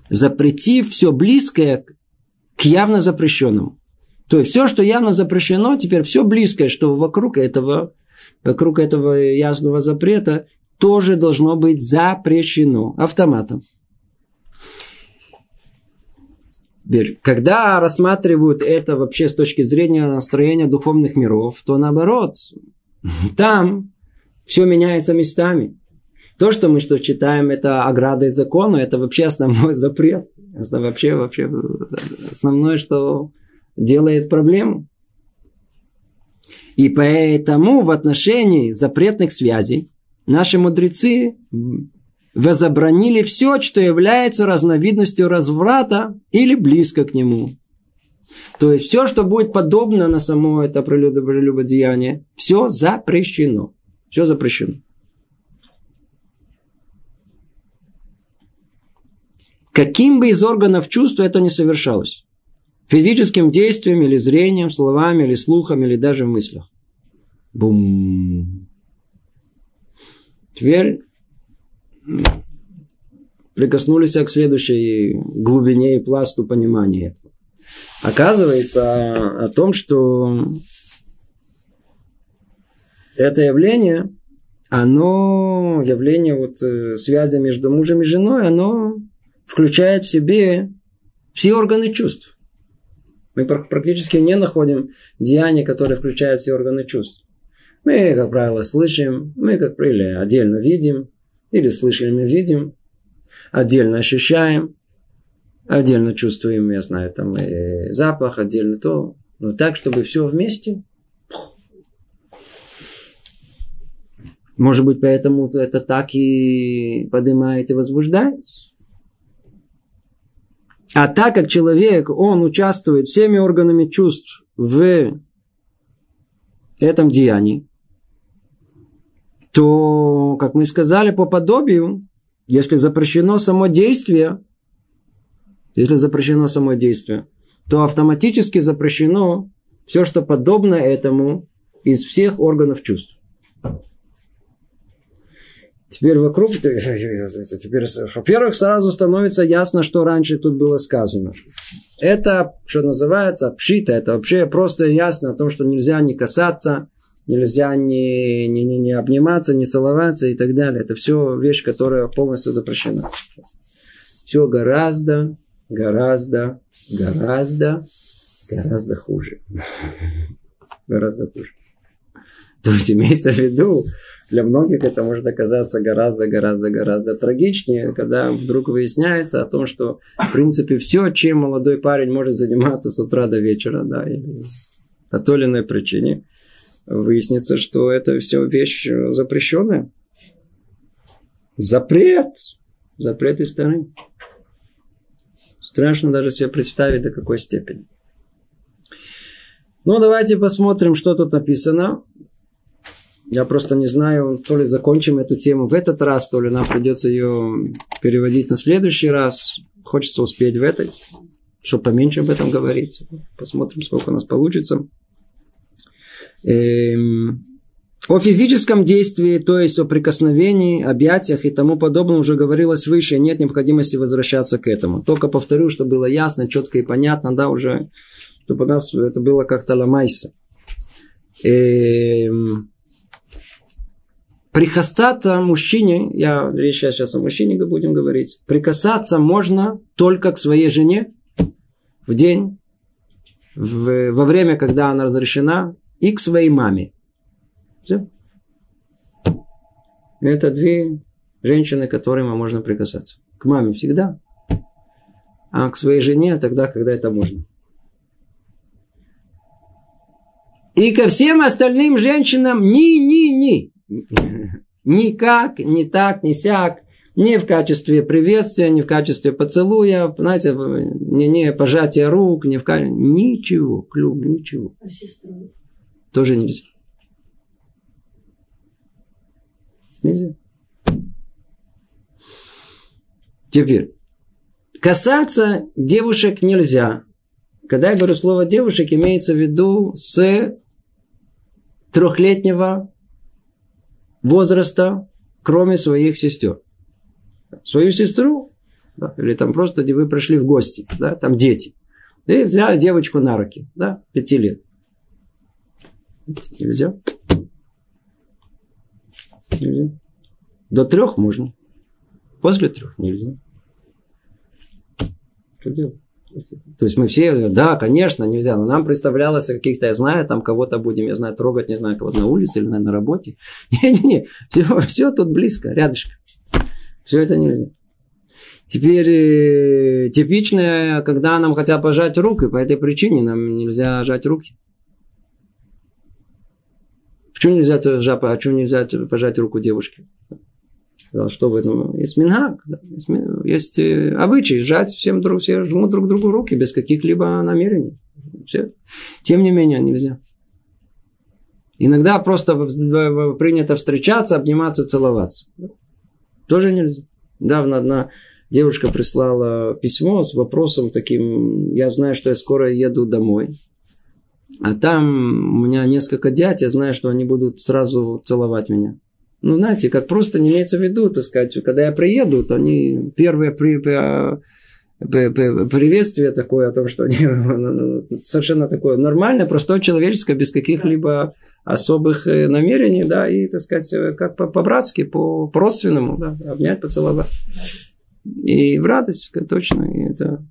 запретив все близкое к явно запрещенному. То есть все, что явно запрещено, теперь все близкое, что вокруг этого, вокруг этого ясного запрета, тоже должно быть запрещено автоматом. Когда рассматривают это вообще с точки зрения настроения духовных миров, то наоборот, там все меняется местами. То, что мы что читаем, это ограда из закона, это вообще основной запрет. Это вообще, вообще основное, что делает проблему. И поэтому в отношении запретных связей наши мудрецы возобранили все, что является разновидностью разврата или близко к нему. То есть все, что будет подобно на само это прелюбодеяние, все запрещено. Все запрещено. Каким бы из органов чувства это ни совершалось. Физическим действием или зрением, словами или слухом, или даже мыслях. Бум. Теперь прикоснулись к следующей глубине и пласту понимания этого. Оказывается о том, что это явление, оно, явление вот э, связи между мужем и женой, оно включает в себе все органы чувств. Мы практически не находим деяния, которые включают все органы чувств. Мы, как правило, слышим, мы, как правило, отдельно видим, или слышим и видим, отдельно ощущаем, отдельно чувствуем, я знаю, там и запах, отдельно то, но так, чтобы все вместе. Может быть, поэтому это так и поднимает и возбуждается. А так как человек, он участвует всеми органами чувств в этом деянии, то, как мы сказали, по подобию, если запрещено само действие, если запрещено само действие, то автоматически запрещено все, что подобно этому из всех органов чувств. Теперь вокруг, теперь, во-первых, сразу становится ясно, что раньше тут было сказано. Это, что называется, пшита, это вообще просто ясно о том, что нельзя не касаться, нельзя не, не, не, не обниматься, не целоваться и так далее. Это все вещь, которая полностью запрещена. Все гораздо, гораздо, гораздо, гораздо хуже. Гораздо хуже. То есть имеется в виду, для многих это может оказаться гораздо-гораздо-гораздо трагичнее, когда вдруг выясняется о том, что, в принципе, все, чем молодой парень может заниматься с утра до вечера, да, или по той или иной причине, выяснится, что это все вещь запрещенная. Запрет! Запрет из стороны. Страшно даже себе представить, до какой степени. Ну, давайте посмотрим, что тут написано. Я просто не знаю, то ли закончим эту тему в этот раз, то ли нам придется ее переводить на следующий раз. Хочется успеть в этой, чтобы поменьше об этом говорить. Посмотрим, сколько у нас получится. Эм, о физическом действии, то есть о прикосновении, объятиях и тому подобном уже говорилось выше, нет необходимости возвращаться к этому. Только повторю, чтобы было ясно, четко и понятно, да, уже, чтобы у нас это было как-то ломайся. Эм, Прикасаться мужчине, я речь сейчас о мужчине будем говорить, прикасаться можно только к своей жене в день, в, во время, когда она разрешена, и к своей маме. Все. Это две женщины, к которым можно прикасаться. К маме всегда, а к своей жене тогда, когда это можно. И ко всем остальным женщинам ни-ни-ни. Никак, не так, не сяк. Не в качестве приветствия, не в качестве поцелуя, знаете, не, не пожатия рук, не в качестве... Ничего, клюв, ничего. А сестру? Тоже нельзя. Нельзя. Теперь. Касаться девушек нельзя. Когда я говорю слово девушек, имеется в виду с трехлетнего возраста, кроме своих сестер. Свою сестру, да, или там просто где вы пришли в гости, да, там дети. И взяли девочку на руки, да, пяти лет. Нельзя. Нельзя. До трех можно. После трех нельзя. Что делать? То есть мы все, да, конечно, нельзя, но нам представлялось каких-то, я знаю, там кого-то будем, я знаю, трогать, не знаю, кого-то на улице или на работе. Не-не-не, все, все тут близко, рядышком. Все это нельзя. Теперь э, типичное, когда нам хотят пожать руки, по этой причине нам нельзя жать руки. Почему нельзя, а почему нельзя пожать руку девушке? Сказал, что в этом есть минхаг, да, есть, есть э, обычай сжать всем друг, все жмут друг другу руки без каких-либо намерений. Все. Тем не менее, нельзя. Иногда просто принято встречаться, обниматься, целоваться. Тоже нельзя. Давно одна девушка прислала письмо с вопросом таким, я знаю, что я скоро еду домой. А там у меня несколько дядь, я знаю, что они будут сразу целовать меня. Ну, знаете, как просто не имеется в виду, так сказать, когда я приеду, то они первые при, приветствие такое о том, что они совершенно такое нормальное, простое, человеческое, без каких-либо особых э, намерений, да, и, так сказать, э, как по-братски, по, по-родственному, да, обнять, поцеловать. И в радость, точно, и это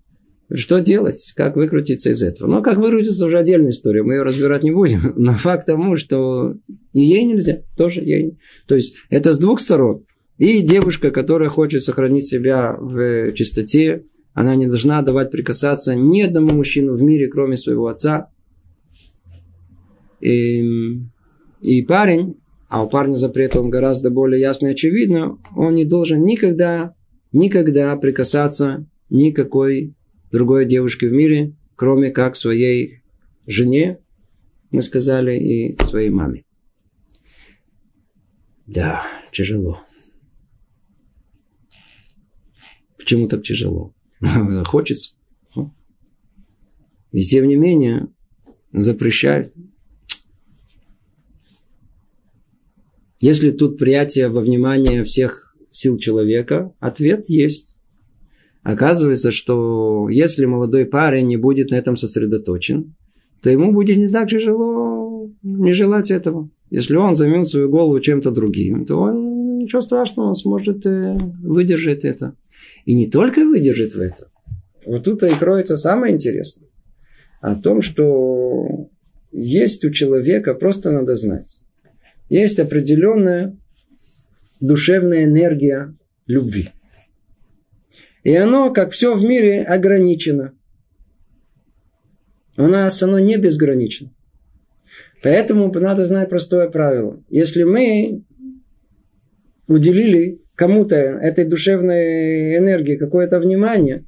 что делать? Как выкрутиться из этого? Ну, как выкрутиться, уже отдельная история. Мы ее разбирать не будем. Но факт тому, что и ей нельзя, тоже ей. То есть, это с двух сторон. И девушка, которая хочет сохранить себя в чистоте, она не должна давать прикасаться ни одному мужчину в мире, кроме своего отца. И, и парень, а у парня запрет он гораздо более ясно и очевидно, он не должен никогда, никогда прикасаться никакой другой девушке в мире, кроме как своей жене, мы сказали, и своей маме. Да, тяжело. Почему так тяжело? Хочется. И тем не менее, запрещает. Если тут приятие во внимание всех сил человека, ответ есть. Оказывается, что если молодой парень не будет на этом сосредоточен, то ему будет не так тяжело не желать этого. Если он займет свою голову чем-то другим, то он ничего страшного, он сможет э, выдержать это. И не только выдержит в этом. Вот тут и кроется самое интересное. О том, что есть у человека, просто надо знать, есть определенная душевная энергия любви. И оно, как все в мире, ограничено. У нас оно не безгранично. Поэтому надо знать простое правило. Если мы уделили кому-то этой душевной энергии какое-то внимание,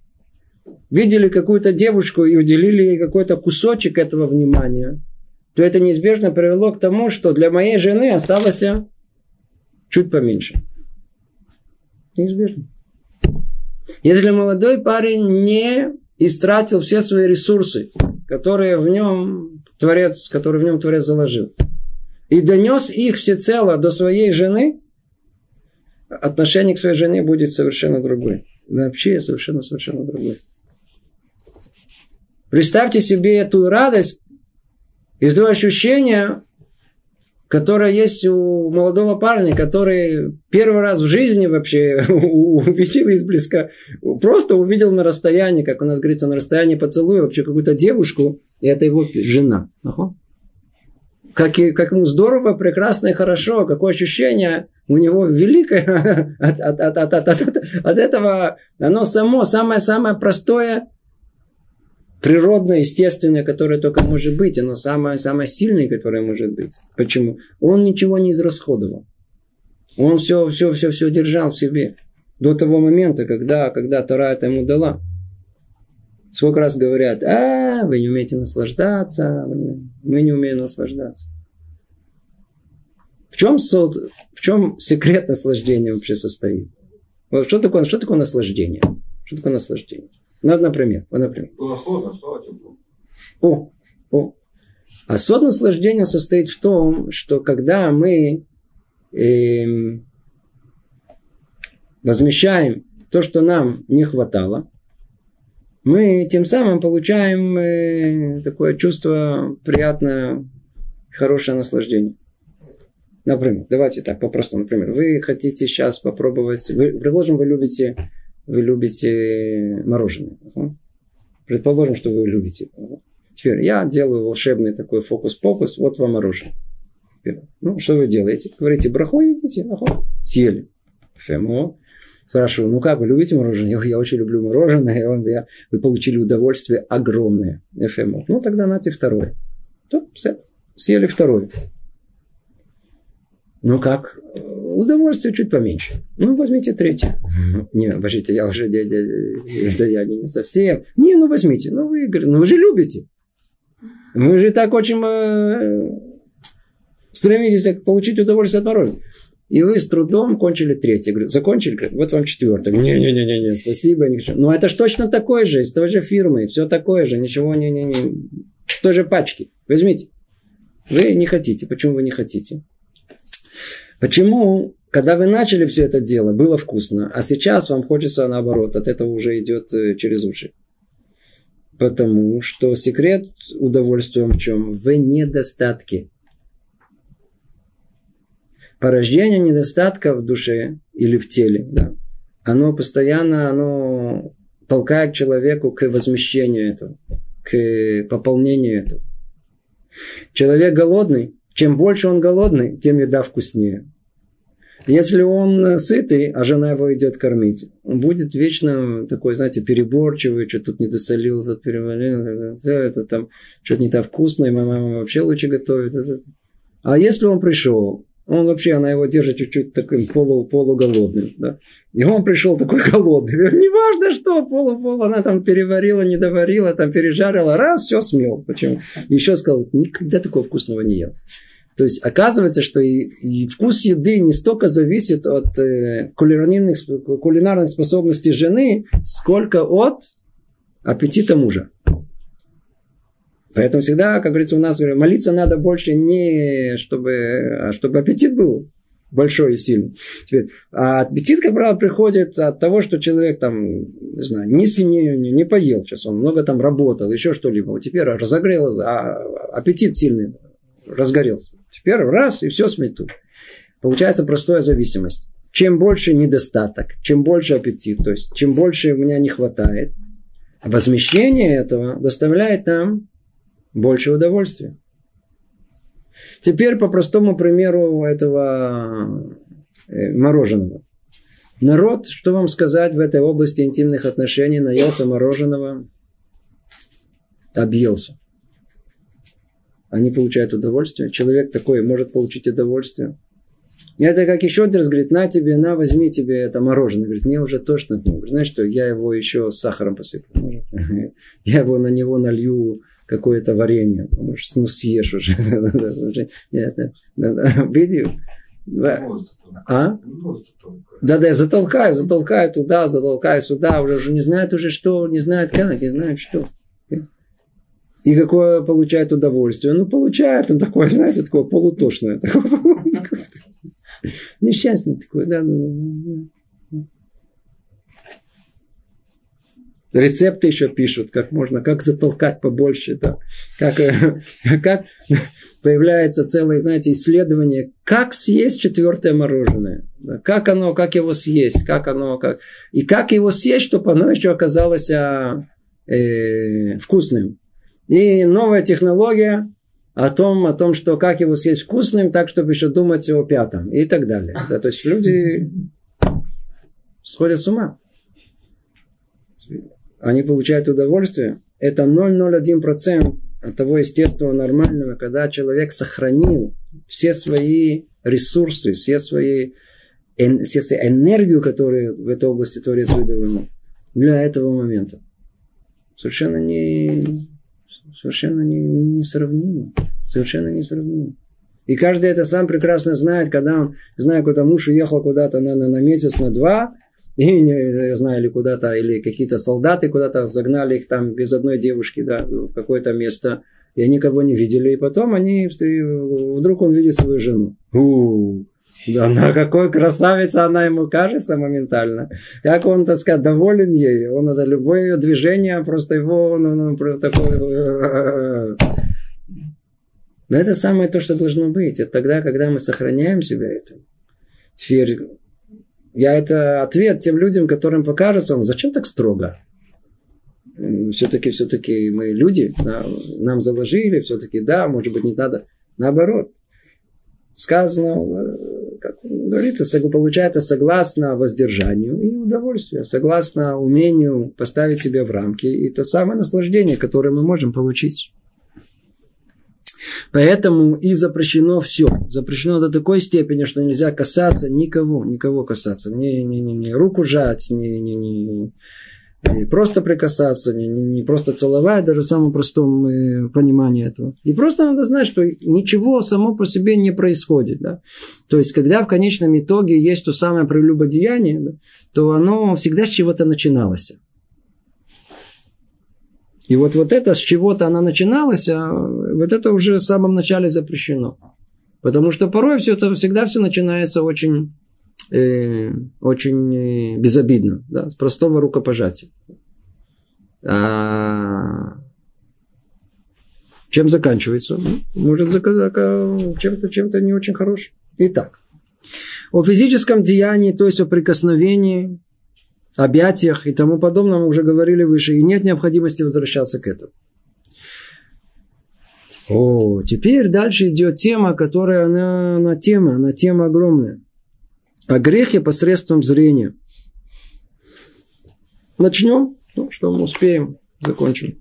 видели какую-то девушку и уделили ей какой-то кусочек этого внимания, то это неизбежно привело к тому, что для моей жены осталось чуть поменьше. Неизбежно. Если молодой парень не истратил все свои ресурсы, которые в нем Творец, которые в нем Творец заложил, и донес их всецело до своей жены, отношение к своей жене будет совершенно другое. Вообще совершенно, совершенно другое. Представьте себе эту радость и то ощущение, которое есть у молодого парня, который первый раз в жизни вообще увидел изблизко, просто увидел на расстоянии, как у нас говорится, на расстоянии поцелуя вообще какую-то девушку, и это его жена. Как, и, как ему здорово, прекрасно и хорошо, какое ощущение у него великое от, от, от, от, от, от, от этого, оно само, самое-самое простое, природное, естественное, которое только может быть, оно самое-самое сильное, которое может быть. Почему? Он ничего не израсходовал. Он все, все, все, все держал в себе. До того момента, когда, когда Тара это ему дала. Сколько раз говорят, а, вы не умеете наслаждаться, мы не умеем наслаждаться. В чем, сод, в чем секрет наслаждения вообще состоит? Вот что такое, что такое наслаждение? Что такое наслаждение? Ну, например, вот, например. О, о. А сод наслаждения состоит в том, что когда мы э, возмещаем то, что нам не хватало, мы тем самым получаем э, такое чувство приятное, хорошее наслаждение. Например, давайте так, попросту, например, вы хотите сейчас попробовать, вы, предположим, вы любите, вы любите мороженое. Предположим, что вы любите. Теперь я делаю волшебный такой фокус-покус, вот вам мороженое. Ну, что вы делаете? Говорите, браху едите? Ага. Съели. Фемо. Спрашиваю, ну как, вы любите мороженое? Я, я очень люблю мороженое. Я, я, вы получили удовольствие огромное. ФМО. Ну, тогда нате второе. То, съели второе. Ну как, удовольствие чуть поменьше. Ну, возьмите третье. Не, подождите, я уже не, да я не совсем. Не, ну возьмите. Ну вы, ну вы же любите. Вы же так очень э, стремитесь получить удовольствие от мороженого. И вы с трудом кончили третье. Говорю, закончили? Вот вам четвертое. Не-не-не, спасибо. Не хочу. Но это же точно такое же, из той же фирмы. Все такое же. Ничего не, не, не. той же пачке. Возьмите. Вы не хотите. Почему вы не хотите? Почему, когда вы начали все это дело, было вкусно, а сейчас вам хочется наоборот, от этого уже идет э, через уши? Потому что секрет удовольствия в чем? В недостатке. Порождение недостатка в душе или в теле, да, оно постоянно, оно толкает человеку к возмещению этого, к пополнению этого. Человек голодный, чем больше он голодный, тем еда вкуснее. Если он сытый, а жена его идет кормить, он будет вечно такой, знаете, переборчивый, что тут не досолил, тут перевалил, это там что-то не так вкусное, моя мама вообще лучше готовит. А если он пришел, он вообще, она его держит чуть-чуть таким полу, полуголодным. Да? И он пришел такой голодный. Неважно что, полу-полу, она там переварила, не доварила, там пережарила, раз, все смел. Почему? Еще сказал, никогда такого вкусного не ел. То есть оказывается, что и, и вкус еды не столько зависит от э, кулинарных, кулинарных способностей жены, сколько от аппетита мужа. Поэтому всегда, как говорится, у нас молиться надо больше не чтобы, а чтобы аппетит был большой и сильный. Теперь, а аппетит, как правило, приходит от того, что человек там, не знаю, не, не, не, не поел сейчас, он много там работал, еще что-либо. Вот теперь разогрелся, а аппетит сильный разгорелся. Теперь раз, и все смету. Получается простая зависимость. Чем больше недостаток, чем больше аппетит, то есть чем больше у меня не хватает, возмещение этого доставляет нам больше удовольствия. Теперь по простому примеру этого э, мороженого. Народ, что вам сказать в этой области интимных отношений, наелся мороженого, объелся. Они получают удовольствие. Человек такой может получить удовольствие. Это как еще один раз говорит, на тебе, на, возьми тебе это мороженое. Говорит, мне уже тошно. Говорит, знаешь что, я его еще с сахаром посыплю. Я его на него налью какое-то варенье. Может, ну съешь уже. Видел? А? Да, да, затолкаю, затолкаю туда, затолкаю сюда, уже, уже не знает уже что, не знает как, не знает что. И какое получает удовольствие? Ну, получает он такое, знаете, такое полутошное. Несчастный такой, да. Рецепты еще пишут, как можно, как затолкать побольше, да. как, э, как появляется целое, знаете, исследование, как съесть четвертое мороженое, да, как оно, как его съесть, как оно, как, и как его съесть, чтобы оно еще оказалось а, э, вкусным. И новая технология о том, о том, что как его съесть вкусным, так, чтобы еще думать о пятом и так далее. Да, то есть люди сходят с ума они получают удовольствие, это 0,01% от того естественного, нормального, когда человек сохранил все свои ресурсы, все свои все свою энергию, которую в этой области Творец выдал ему, для этого момента. Совершенно не, совершенно не, не Совершенно несравнимо. И каждый это сам прекрасно знает, когда он, знаю, куда муж уехал куда-то на, на, на месяц, на два, и, не знаю, или куда-то, или какие-то солдаты куда-то загнали их там без одной девушки, да, в какое-то место, и они кого не видели, и потом они, вдруг он видит свою жену. У-у-у. Да, она какой красавица она ему кажется моментально. Как он, так сказать, доволен ей. Он это любое ее движение, просто его, он, он, он такой... Но это самое то, что должно быть. Это тогда, когда мы сохраняем себя это. Теперь я это ответ тем людям, которым покажется, зачем так строго? Все-таки, все-таки мы люди, нам заложили, все-таки да, может быть, не надо. Наоборот, сказано, э, как говорится, получается согласно воздержанию и удовольствию, согласно умению поставить себя в рамки и то самое наслаждение, которое мы можем получить. Поэтому и запрещено все. Запрещено до такой степени, что нельзя касаться никого, никого касаться. Не, не, не, не руку жать, не, не, не, не просто прикасаться, не, не, не просто целовать, даже в самом простом э, понимании этого. И просто надо знать, что ничего само по себе не происходит. Да? То есть, когда в конечном итоге есть то самое прелюбодеяние, да, то оно всегда с чего-то начиналось. И вот, вот это, с чего-то она начиналась, а вот это уже в самом начале запрещено. Потому что порой все это всегда все начинается очень, э, очень э, безобидно, да, с простого рукопожатия. А чем заканчивается? Ну, может чем-то, чем-то не очень хорошим. Итак, о физическом деянии, то есть о прикосновении, объятиях и тому подобное мы уже говорили выше, и нет необходимости возвращаться к этому. О, теперь дальше идет тема, которая, она, она тема, она тема огромная. О грехе посредством зрения. Начнем, ну, что мы успеем, закончим.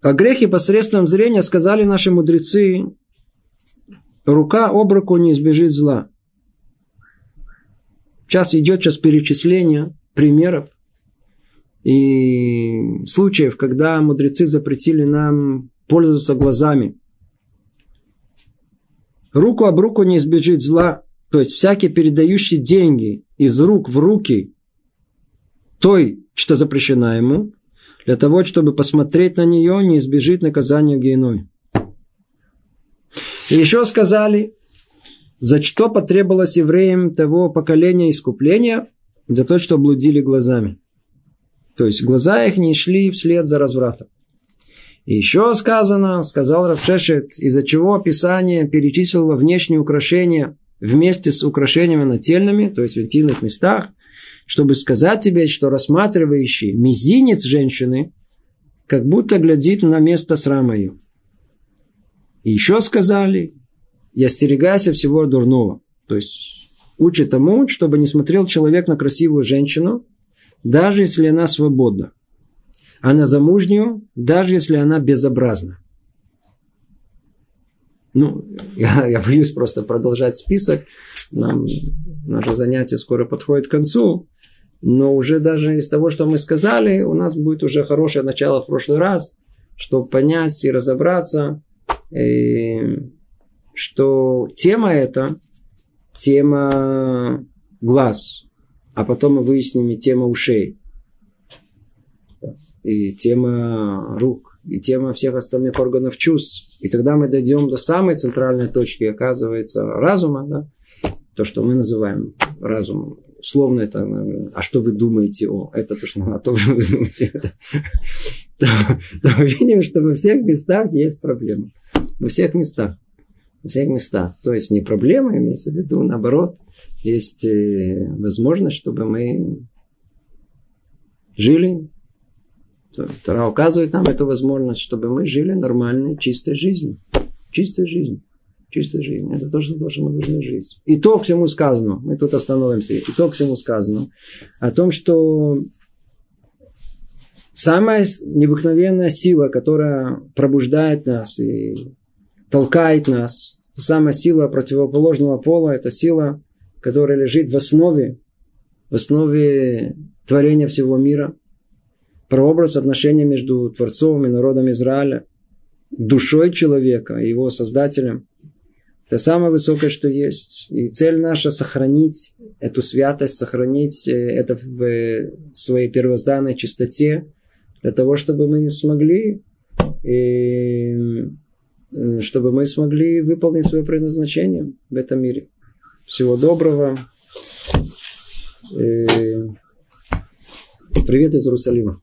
О грехе посредством зрения сказали наши мудрецы, рука об руку не избежит зла. Сейчас идет сейчас перечисление примеров и случаев, когда мудрецы запретили нам пользоваться глазами. Руку об руку не избежит зла, то есть всякий передающий деньги из рук в руки той, что запрещено ему, для того, чтобы посмотреть на нее, не избежит наказания в геной. И еще сказали, за что потребовалось евреям того поколения искупления? За то, что блудили глазами. То есть глаза их не шли вслед за развратом. И еще сказано, сказал Равшешет, из-за чего Писание перечислило внешние украшения вместе с украшениями нательными, то есть в интимных местах, чтобы сказать тебе, что рассматривающий мизинец женщины, как будто глядит на место срама ее. И еще сказали, и остерегайся всего дурного. То есть учит тому, чтобы не смотрел человек на красивую женщину, даже если она свободна, а на замужнюю, даже если она безобразна. Ну, я, я боюсь просто продолжать список. Нам наше занятие скоро подходит к концу. Но уже даже из того, что мы сказали, у нас будет уже хорошее начало в прошлый раз, чтобы понять и разобраться. И что тема эта, тема глаз, а потом мы выясним и тема ушей, и тема рук, и тема всех остальных органов чувств. И тогда мы дойдем до самой центральной точки, оказывается, разума, да? то, что мы называем разумом. Словно это, а что вы думаете о, это то, что а то, что вы думаете, то, то видим, что во всех местах есть проблемы. Во всех местах всех местах. То есть не проблема, имеется в виду, наоборот, есть э, возможность, чтобы мы жили. Тора указывает нам эту возможность, чтобы мы жили нормальной, чистой жизнью. Чистой жизнью. Чистой жизнью. Это то, что мы должны жить. И то, всему сказано. Мы тут остановимся. И то, всему сказано. О том, что самая необыкновенная сила, которая пробуждает нас и толкает нас. Самая сила противоположного пола – это сила, которая лежит в основе, в основе творения всего мира. Прообраз отношения между Творцом и народом Израиля, душой человека и его создателем. Это самое высокое, что есть. И цель наша – сохранить эту святость, сохранить э, это в своей первозданной чистоте, для того, чтобы мы смогли и Э, чтобы мы смогли выполнить свое предназначение в этом мире. Всего доброго. Э, привет из Иерусалима.